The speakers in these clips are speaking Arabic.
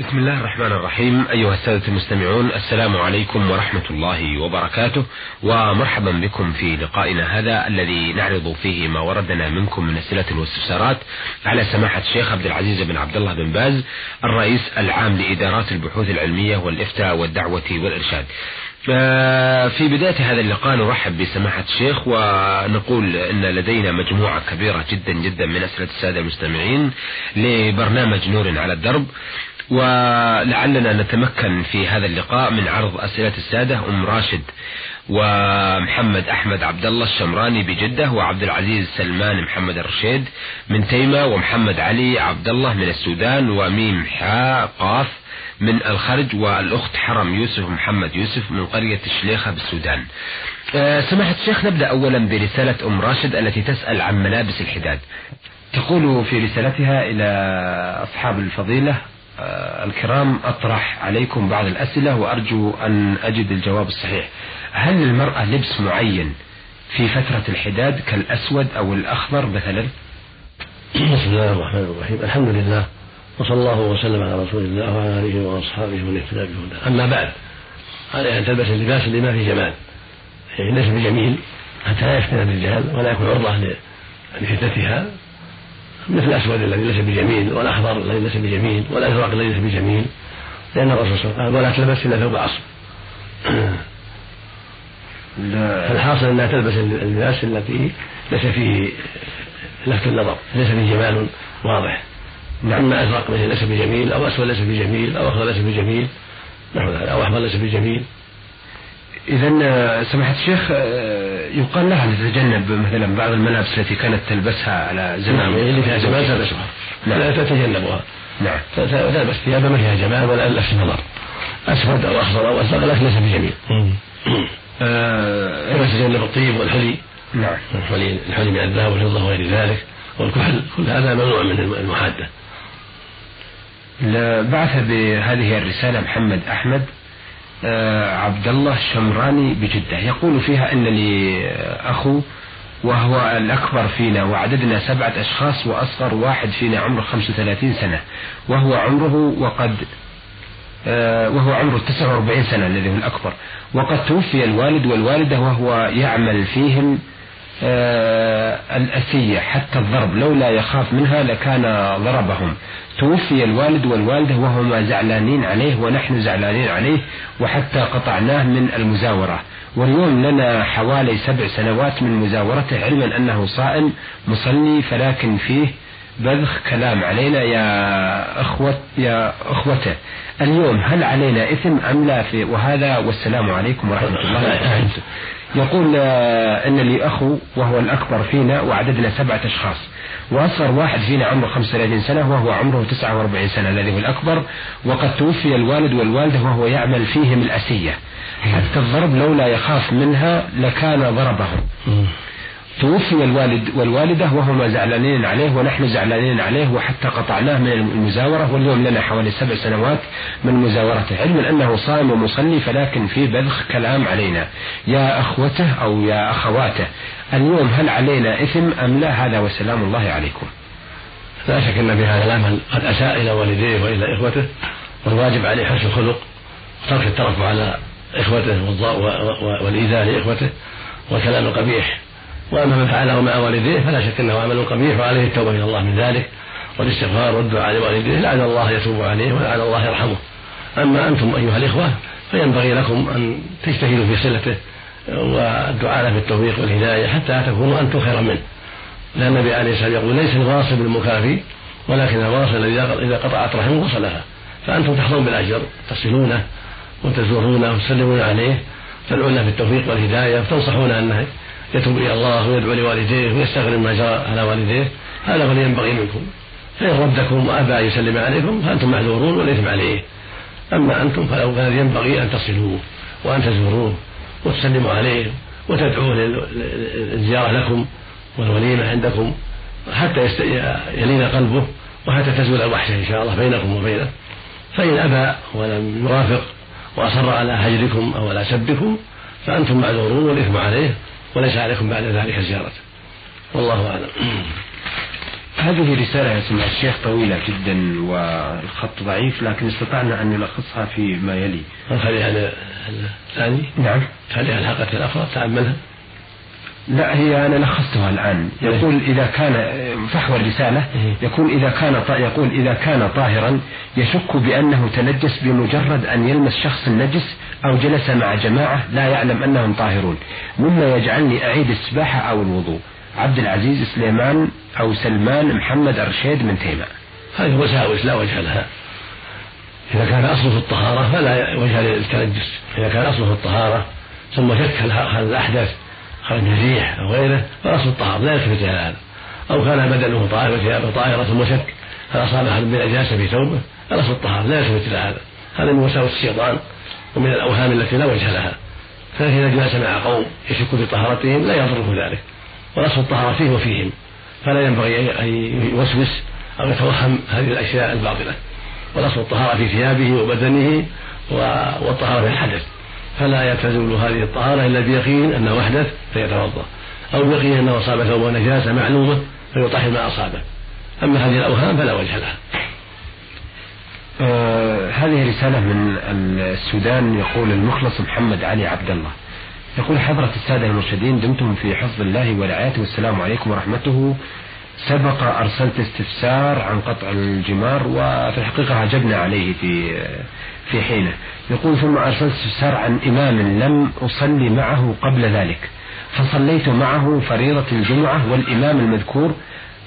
بسم الله الرحمن الرحيم. أيها السادة المستمعون السلام عليكم ورحمة الله وبركاته ومرحبا بكم في لقائنا هذا الذي نعرض فيه ما وردنا منكم من أسئلة واستفسارات على سماحة الشيخ عبد العزيز بن عبد الله بن باز الرئيس العام لإدارات البحوث العلمية والإفتاء والدعوة والإرشاد. في بداية هذا اللقاء نرحب بسماحة الشيخ ونقول أن لدينا مجموعة كبيرة جدا جدا من أسئلة السادة المستمعين لبرنامج نور على الدرب. ولعلنا نتمكن في هذا اللقاء من عرض أسئلة السادة أم راشد ومحمد أحمد عبد الله الشمراني بجدة وعبد العزيز سلمان محمد الرشيد من تيمة ومحمد علي عبد الله من السودان وميم حاء قاف من الخرج والأخت حرم يوسف محمد يوسف من قرية الشليخة بالسودان. أه سماحة الشيخ نبدأ أولا برسالة أم راشد التي تسأل عن ملابس الحداد. تقول في رسالتها إلى أصحاب الفضيلة الكرام أطرح عليكم بعض الأسئلة وأرجو أن أجد الجواب الصحيح. هل للمرأة لبس معين في فترة الحداد كالأسود أو الأخضر مثلا؟ بسم الله الرحمن الرحيم. الحمد لله وصلى الله وسلم على رسول الله وعلى آله وأصحابه ومن اهتدى بهداه. أما بعد عليها أن تلبس اللباس لما فيه جمال. يعني ليس بجميل حتى لا يفتن الرجال ولا يكون عرضة لفتنتها مثل الأسود الذي ليس بجميل والاخضر الذي ليس بجميل والأزرق الذي ليس بجميل. لأن الرسول صلى الله عليه وسلم قال ولا تلبس إلا ثوب عصر فالحاصل أنها تلبس اللباس التي ليس فيه لفت النظر ليس فيه جمال واضح. اما ازرق ليس بجميل أو اسود ليس بجميل أو اخضر ليس بجميل نحو ذلك أو احمر ليس بجميل. إذا سماحة الشيخ يقال لها أن تتجنب مثلا بعض الملابس التي كانت تلبسها على زمان نعم اللي فيها جمال تلبسها نعم. لا تتجنبها. نعم. تلبس ثيابا ما فيها جمال ولا لفت نظر. أسود أو أخضر أو أزرق لكن ليس بجميل. كما تتجنب الطيب والحلي. نعم. الحلي من الذهب والفضة وغير ذلك. والكحل كل هذا ممنوع من المحادة. بعث بهذه الرسالة محمد أحمد. عبد الله الشمراني بجدة. يقول فيها أن لي أخو وهو الأكبر فينا وعددنا سبعة أشخاص وأصغر واحد فينا عمره 35 سنة. وهو عمره وقد وهو عمره 49 سنة الذي هو الأكبر. وقد توفي الوالد والوالدة وهو يعمل فيهم الأسية حتى الضرب. لولا يخاف منها لكان ضربهم. توفي الوالد والوالدة وهما زعلانين عليه ونحن زعلانين عليه وحتى قطعناه من المزاورة. واليوم لنا حوالي سبع سنوات من مزاورته علما أنه صائم مصلي فلكن فيه بذخ كلام علينا يا أخوة يا أخوته. اليوم هل علينا إثم أم لا في وهذا والسلام عليكم ورحمة الله وبركاته. يقول إن لي أخو وهو الأكبر فينا وعددنا سبعة أشخاص. وأصغر واحد فينا عمره 35 سنة وهو عمره 49 سنة الذي هو الأكبر. وقد توفي الوالد والوالدة وهو يعمل فيهم الأسية. حتى الضرب لولا يخاف منها لكان ضربهم توفي الوالد والوالدة وهما زعلانين عليه ونحن زعلانين عليه وحتى قطعناه من المزاورة واليوم لنا حوالي سبع سنوات من مزاورته علما أنه صائم ومصلي فلكن في بذخ كلام علينا. يا أخوته أو يا أخواته اليوم هل علينا إثم أم لا؟ هذا وسلام الله عليكم. لا شك أن في هذا العمل قد أساء إلى والديه وإلى إخوته والواجب عليه حسن الخلق وترك الترفع على إخوته والإيذاء لإخوته والكلام القبيح وأما من فعله مع والديه فلا شك أنه عمل قبيح وعليه التوبة إلى الله من ذلك والاستغفار والدعاء لوالديه لعل الله يتوب عليه ولعل الله يرحمه. أما أنتم أيها الإخوة فينبغي لكم أن تجتهدوا في صلته والدعاء له بالتوفيق والهداية حتى تكونوا أنتم خيرا منه. لأن النبي عليه الصلاة والسلام يقول ليس الواصل بالمكافي ولكن الواصل الذي اذا قطعت رحمه وصلها. فأنتم تحظون بالأجر تصلونه وتزورونه وتسلمون عليه تدعون له بالتوفيق والهداية وتنصحونه أنه يتوب إلى الله ويدعو لوالديه ويستغفر ما جرى على والديه. هذا هو اللي ينبغي منكم. فإن ردكم وأبى أن يسلم عليكم فأنتم معذورون والاثم عليه. أما أنتم فلو كان ينبغي أن تصلوه وأن تزوروه وتسلموا عليه وتدعوه للزياره لكم والوليمة عندكم حتى يلين قلبه وحتى تزول الوحشه إن شاء الله بينكم وبينه. فإن أبى ولم يوافق وأصر على هجركم أو على سبكم فأنتم معذورون والاثم عليه. وليس عليكم بعد ذلك زيارته والله أعلم هذه رسالة يا سماحة الشيخ طويلة جدا والخط ضعيف لكن استطعنا أن نلخصها في ما يلي. نخليها الثاني؟ نعم. خليها الحلقة الأخرى تأملها. لا هي أنا لخصتها الآن يقول إذا كان فحوى الرسالة يقول إذا كان يقول إذا كان طاهرا يشك بأنه تنجس بمجرد أن يلمس شخص النجس أو جلس مع جماعة لا يعلم أنهم طاهرون. مما يجعلني أعيد السباحة أو الوضوء. عبد العزيز سليمان أو سلمان محمد أرشيد من تيمة. هذه وساوس لا وجه لها. إذا كان أصله الطهارة فلا وجه للتنجس. إذا كان أصله الطهارة ثم شك هل الأحدث خرج ريح أو غيره فأصل الطهارة لا يلتفت إلى هذا أو كان بدنه وثيابه طاهرة ثم شك هل أصاب أحد من النجاسة في ثوبه الأصل الطهارة لا يلتفت إلى هذا هذا من وساوس الشيطان. ومن الأوهام التي لا وجه لها. إذا جلس مع قوم يشك في طهارتهم لا يضره ذلك. والأصل الطهارة فيه وفيهم. فلا ينبغي أن يوسوس أو يتوهم هذه الأشياء الباطلة. والأصل الطهارة في ثيابه وبدنه والطهارة في الحدث. فلا تزول هذه الطهارة إلا بيقين أنه أحدث فيتوضأ. أو بيقين أنه أصاب ثوبه نجاسة معلومة فيطهر ما أصابه. أما هذه الأوهام فلا وجه لها. آه هذه رسالة من السودان يقول المخلص محمد علي عبد الله. يقول حضرة السادة المرشدين دمتم في حفظ الله ورعايته والسلام عليكم ورحمته. سبق أرسلت استفسار عن قطع الجمار وفي الحقيقة عجبنا عليه في في حينه. يقول ثم أرسلت استفسار عن إمام لم أصلي معه قبل ذلك. فصليت معه فريضة الجمعة والإمام المذكور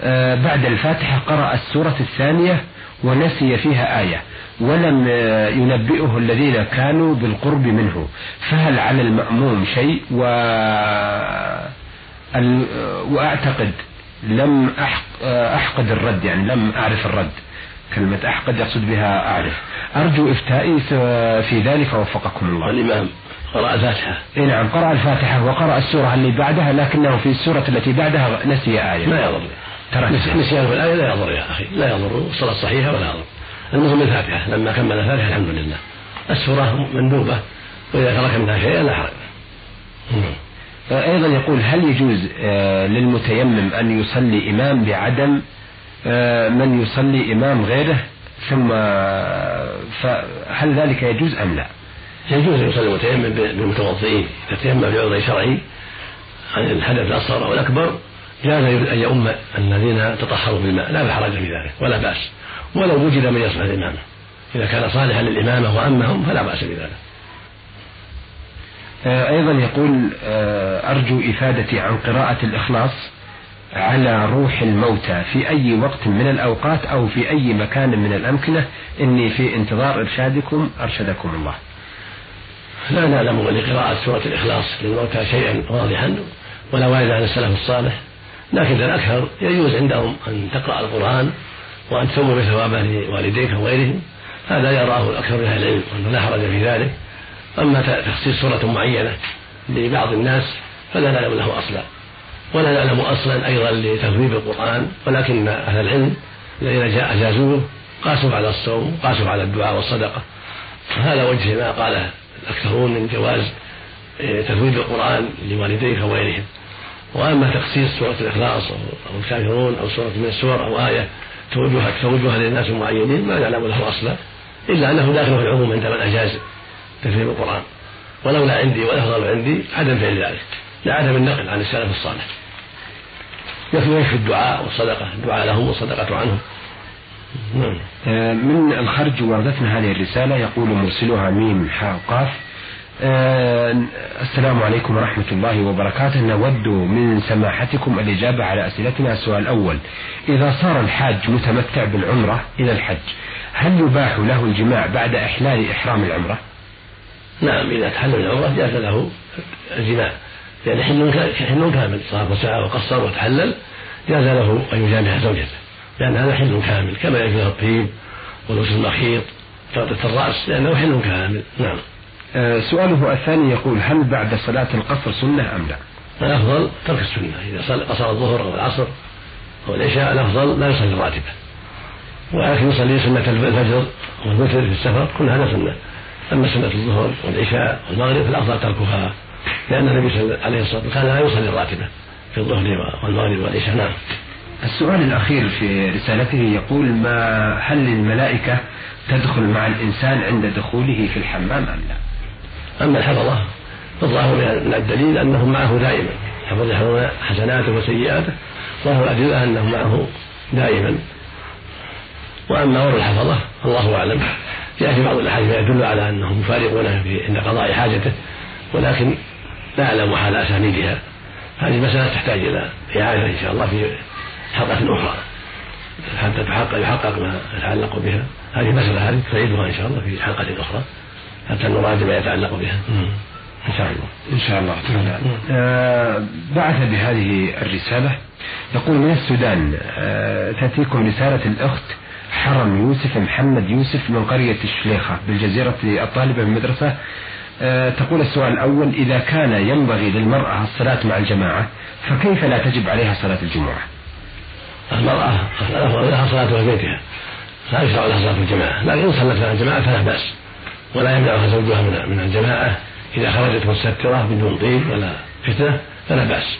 آه، بعد الفاتحة قرأ السورة الثانية ونسي فيها آية. ولم آه، ينبئه الذين كانوا بالقرب منه. فهل على المأموم شيء؟ و وأعتقد لم أحقد الرد يعني لم أعرف الرد. كلمة أحقد يقصد بها أعرف. أرجو إفتائي في ذلك وفقكم الله. الإمام قرأ الفاتحة. إيه نعم قرأ الفاتحة وقرأ السورة اللي بعدها لكنه في السورة التي بعدها نسي آية. ما يضر. نسيان في الآية لا يضر يا أخي لا يضر. الصلاة صحيحة ولا يضر. المهم الفاتحة لما كمل الفاتحة الحمد لله. السورة مندوبة وإذا ترك منها شيئا لا حرج. أيضا يقول هل يجوز آه، للمتيمم أن يصلي إمام بعدم آه، من يصلي إمام غيره؟ ثم فهل ذلك يجوز أم لا؟ يجوز أن يصلي المتيمم بالمتوضئين إذا تيمم بعذر شرعي عن الحدث الأصغر أو الأكبر جاز أن يؤم الذين تطهروا بالماء لا حرج في ذلك ولا بأس. ولو وجد من يصلح الإمامة. إذا كان صالحا للإمامة وأمهم فلا بأس بذلك. آه، أيضا يقول آه، أرجو إفادتي عن قراءة الإخلاص على روح الموتى. في أي وقت من الأوقات أو في أي مكان من الأمكنة إني في انتظار إرشادكم أرشدكم الله. لا نعلم لقراءة سورة الإخلاص للموتى شيئا واضحا ولا وارد عن السلف الصالح. لكن الأكثر يجوز عندهم أن تقرأ القرآن وأن تسوي ثوابه لوالديك وغيرهم هذا يراه الأكثر من أهل العلم وأنه لا حرج في ذلك. أما تخصيص سورة معينة لبعض الناس فلا نعلم له أصلا. ولا نعلم أصلا أيضا لتثويب القرآن ولكن أهل العلم الذين جاء أجازوه قاسوا على الصوم قاسوا على الدعاء والصدقة. هذا وجه ما قاله الأكثرون من جواز إيه، تثويب القرآن لوالديك وغيرهم وأما تخصيص سورة الإخلاص أو الكافرون أو سورة من السور أو آية توجهها توجهها للناس المعينين ما نعلم له أصلا إلا أنه داخل في العموم عند من أجاز تثويب القرآن. ولولا عندي والأفضل عندي عدم فعل ذلك لعدم النقل عن السلف الصالح. يكفي الدعاء والصدقة الدعاء لهم والصدقة عنهم. نعم. آه، من الخرج وردتنا هذه الرسالة يقول مرسلها ميم حاء قاف السلام عليكم ورحمة الله وبركاته. نود من سماحتكم الإجابة على أسئلتنا. السؤال الأول إذا صار الحاج متمتع بالعمرة إلى الحج هل يباح له الجماع بعد إحلال إحرام العمرة؟ نعم إذا تحلل العمرة جاز له الجماع. يعني حل كامل صار وسعى وقصر وتحلل جاز له أن يجامع زوجته. لأن هذا حل كامل كما يجوز الطيب ولبس المخيط تغطية الرأس لأنه حل كامل. نعم. آه سؤاله الثاني يقول هل بعد صلاة القصر سنة أم لا؟ الأفضل ترك السنة إذا صلى قصر الظهر أو العصر أو العشاء الأفضل لا يصلي الراتبة ولكن يصلي سنة الفجر والوتر في السفر كل هذا سنة أما سنة الظهر والعشاء والمغرب فالأفضل تركها لأن النبي صلى الله عليه وسلم كان لا يصلي الراتبة في الظهر والمغرب والعشاء نعم السؤال الأخير في رسالته يقول ما هل الملائكة تدخل مع الإنسان عند دخوله في الحمام أم لا؟ أما الحفظة فالظاهر من الدليل أنهم معه دائما. يحفظ يحفظون حسناته وسيئاته ظاهر الأدلة أنهم معه دائما. وأما أمر الحفظة فالله أعلم. يأتي بعض الأحاديث يدل على أنهم يفارقونه عند قضاء حاجته ولكن لا أعلم حال أسانيدها. هذه مسألة تحتاج إلى إعادة إن شاء الله في حلقة أخرى. حتى تحقق يحقق ما يتعلق بها. هذه مسألة هذه تعيدها إن شاء الله في حلقة أخرى. حتى نراجع ما يتعلق بها. إن شاء الله. إن شاء الله. تعالى آه بعث بهذه الرسالة. يقول من السودان آه تأتيكم رسالة الأخت حرم يوسف محمد يوسف من قرية الشليخة بالجزيرة الطالبة بالمدرسة آه تقول السؤال الأول إذا كان ينبغي للمرأة الصلاة مع الجماعة فكيف لا تجب عليها صلاة الجمعة المرأة لها صلاة في بيتها. لا يشرع لها صلاة الجماعة. لكن إن صلت مع الجماعة فلا بأس. ولا يمنعها زوجها من الجماعة. إذا خرجت مستترة بدون طيب ولا فتنة فلا بأس.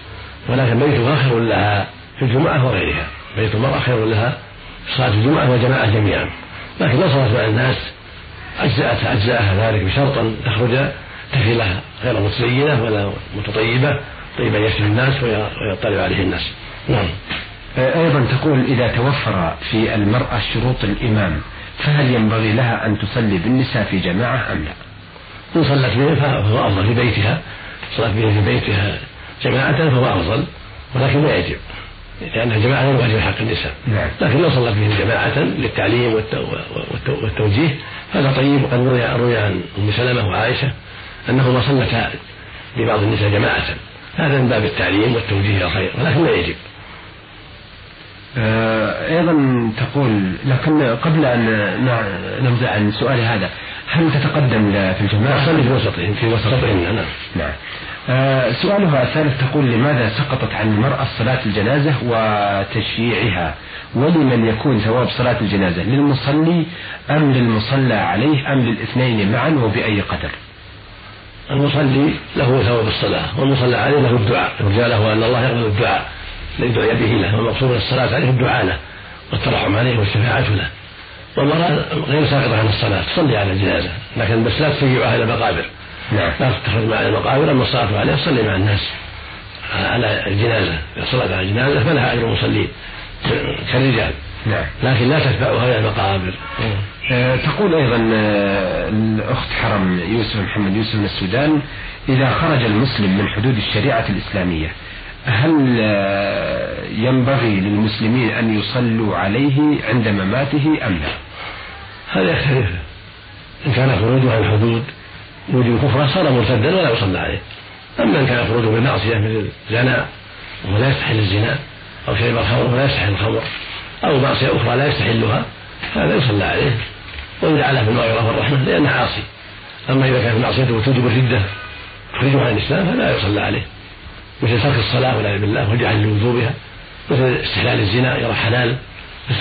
ولكن بيتها خير لها في الجمعة وغيرها. بيت المرأة خير لها صلاة الجمعة والجماعة جميعا. لكن لو صلت مع الناس أجزأتها أجزأها ذلك بشرط أن تخرج تفلة غير متزينة ولا متطيبة. طيبا يكفي الناس ويطلع عليه الناس. نعم. أيضا تقول إذا توفر في المرأة شروط الإمام فهل ينبغي لها أن تصلي بالنساء في جماعة أم لا؟ إن صلت بهم فهو أفضل في بيتها. صلت بهم في بيتها جماعة فهو أفضل ولكن لا يجب لأن الجماعة غير واجب حق النساء. نعم. لكن لو صلت بهم جماعة للتعليم والتوجيه هذا طيب. وقد روي روي عن أم سلمة وعائشة أنهما صلتا ببعض النساء جماعة. هذا من باب التعليم والتوجيه إلى الخير ولكن لا يجب. آه، أيضا تقول لكن قبل أن ننزع عن سؤال هذا هل تتقدم في الجماعة؟ في وسطهم في وسطهم. نعم. نعم. آه سؤالها الثالث تقول لماذا سقطت عن المرأة صلاة الجنازة وتشييعها؟ ولمن يكون ثواب صلاة الجنازة للمصلي أم للمصلى عليه أم للاثنين معا وبأي قدر؟ المصلي له ثواب الصلاة والمصلى عليه له الدعاء يرجى له أن الله يقبل الدعاء دعي به له والمقصود الصلاة عليه الدعاء له والترحم عليه والشفاعة له. والمرأة غير ساقطة عن الصلاة تصلي على الجنازة لكن بس لا تسيئها إلى المقابر. نعم. لا تخرج مع المقابر أما الصلاة عليها تصلي مع الناس على الجنازة. صلت على الجنازة فلها أجر المصلين كالرجال. نعم. لكن لا تتبعها إلى المقابر. أه تقول أيضا آه، الأخت حرم يوسف محمد يوسف من السودان إذا خرج المسلم من حدود الشريعة الإسلامية هل آه، ينبغي للمسلمين أن يصلوا عليه عند مماته أم لا؟ هذا يختلف إن كان خروجه عن الحدود يوجب كفره صار مرتدا ولا يصلى عليه. أما إن كان خروجه بالمعصية مثل زنا وهو لا يستحل الزنا أو شرب الخمر ولا يستحل الخمر أو معصية أخرى لا يستحلها هذا يصلى عليه. ويدعى له بالمغفرة والرحمة لأنه عاصي أما إذا كانت معصيته توجب الردة تخرجه عن الإسلام فلا يصلى عليه. مثل ترك الصلاة والعياذ بالله وجعل لوجوبها مثل استحلال الزنا يرى حلال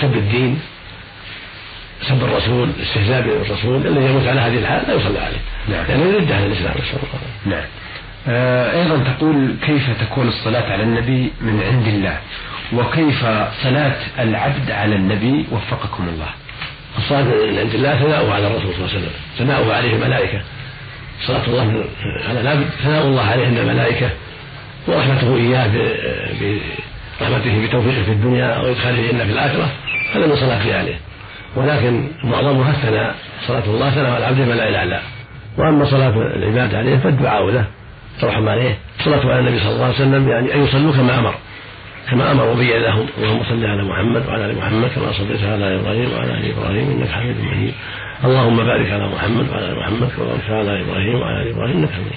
سب الدين سب الرسول استهزاء بالرسول الذي يموت على هذه الحال لا يصلى عليه. نعم. يعني يرد عن الإسلام نسأل الله. نعم. آه أيضا تقول كيف تكون الصلاة على النبي من عند الله؟ وكيف صلاة العبد على النبي؟ وفقكم الله. الصلاة من عند الله ثناؤه على الرسول صلى الله عليه وسلم. ثناؤه عليه الملائكة. صلاة الله على العبد ثناء الله عليه عند الملائكة. ورحمته إياه برحمته بتوفيقه في الدنيا وإدخاله الجنة في الآخرة هذا من صلاته عليه ولكن معظمها الثناء صلاة الله ثناء على العبد فلا الأعلى وأما صلاة العباد عليه فالدعاء له ترحم عليه. صلاة على النبي صلى الله عليه وسلم يعني أن يصلوا كما أمر كما أمر وبين لهم اللهم صل على محمد وعلى آل محمد كما صليت على إبراهيم وعلى آل إبراهيم إنك حميد مجيد. اللهم بارك على محمد وعلى آل محمد كما باركت على إبراهيم وعلى آل إبراهيم إنك حميد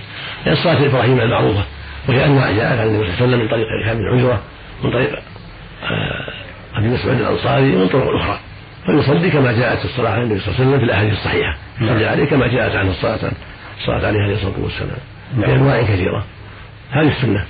يعني صلاه إبراهيم المعروفة. وهي انواع جاءت عن النبي صلى الله عليه وسلم من طريق هشام بن عجره من طريق آه، أبي مسعود الأنصاري ومن طرق أخرى فيصلي كما جاءت الصلاة على النبي صلى الله عليه وسلم في الأحاديث الصحيحة يصلي نعم. عليه كما جاءت عنه الصلاة الصلاة عليه عليه الصلاة والسلام نعم. بأنواع كثيرة هذه السنة.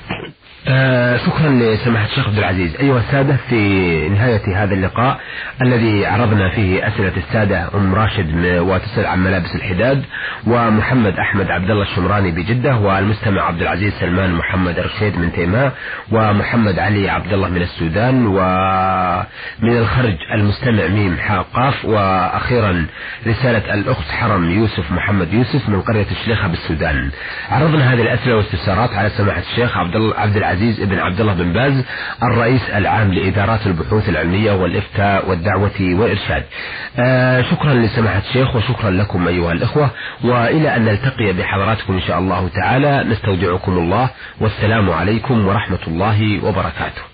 آه شكرا لسماحة الشيخ عبد العزيز. أيها السادة في نهاية هذا اللقاء الذي عرضنا فيه أسئلة السادة أم راشد وتسأل عن ملابس الحداد ومحمد أحمد عبد الله الشمراني بجدة والمستمع عبد العزيز سلمان محمد رشيد من تيماء ومحمد علي عبد الله من السودان ومن الخرج المستمع ميم قاف وأخيرا رسالة الأخت حرم يوسف محمد يوسف من قرية الشليخة بالسودان. عرضنا هذه الأسئلة والاستفسارات على سماحة الشيخ عبد عبد العزيز بن عبد الله بن باز الرئيس العام لإدارات البحوث العلمية والإفتاء والدعوة والإرشاد. آه شكرا لسماحة الشيخ وشكرا لكم أيها الإخوة وإلى أن نلتقي بحضراتكم إن شاء الله تعالى نستودعكم الله والسلام عليكم ورحمة الله وبركاته.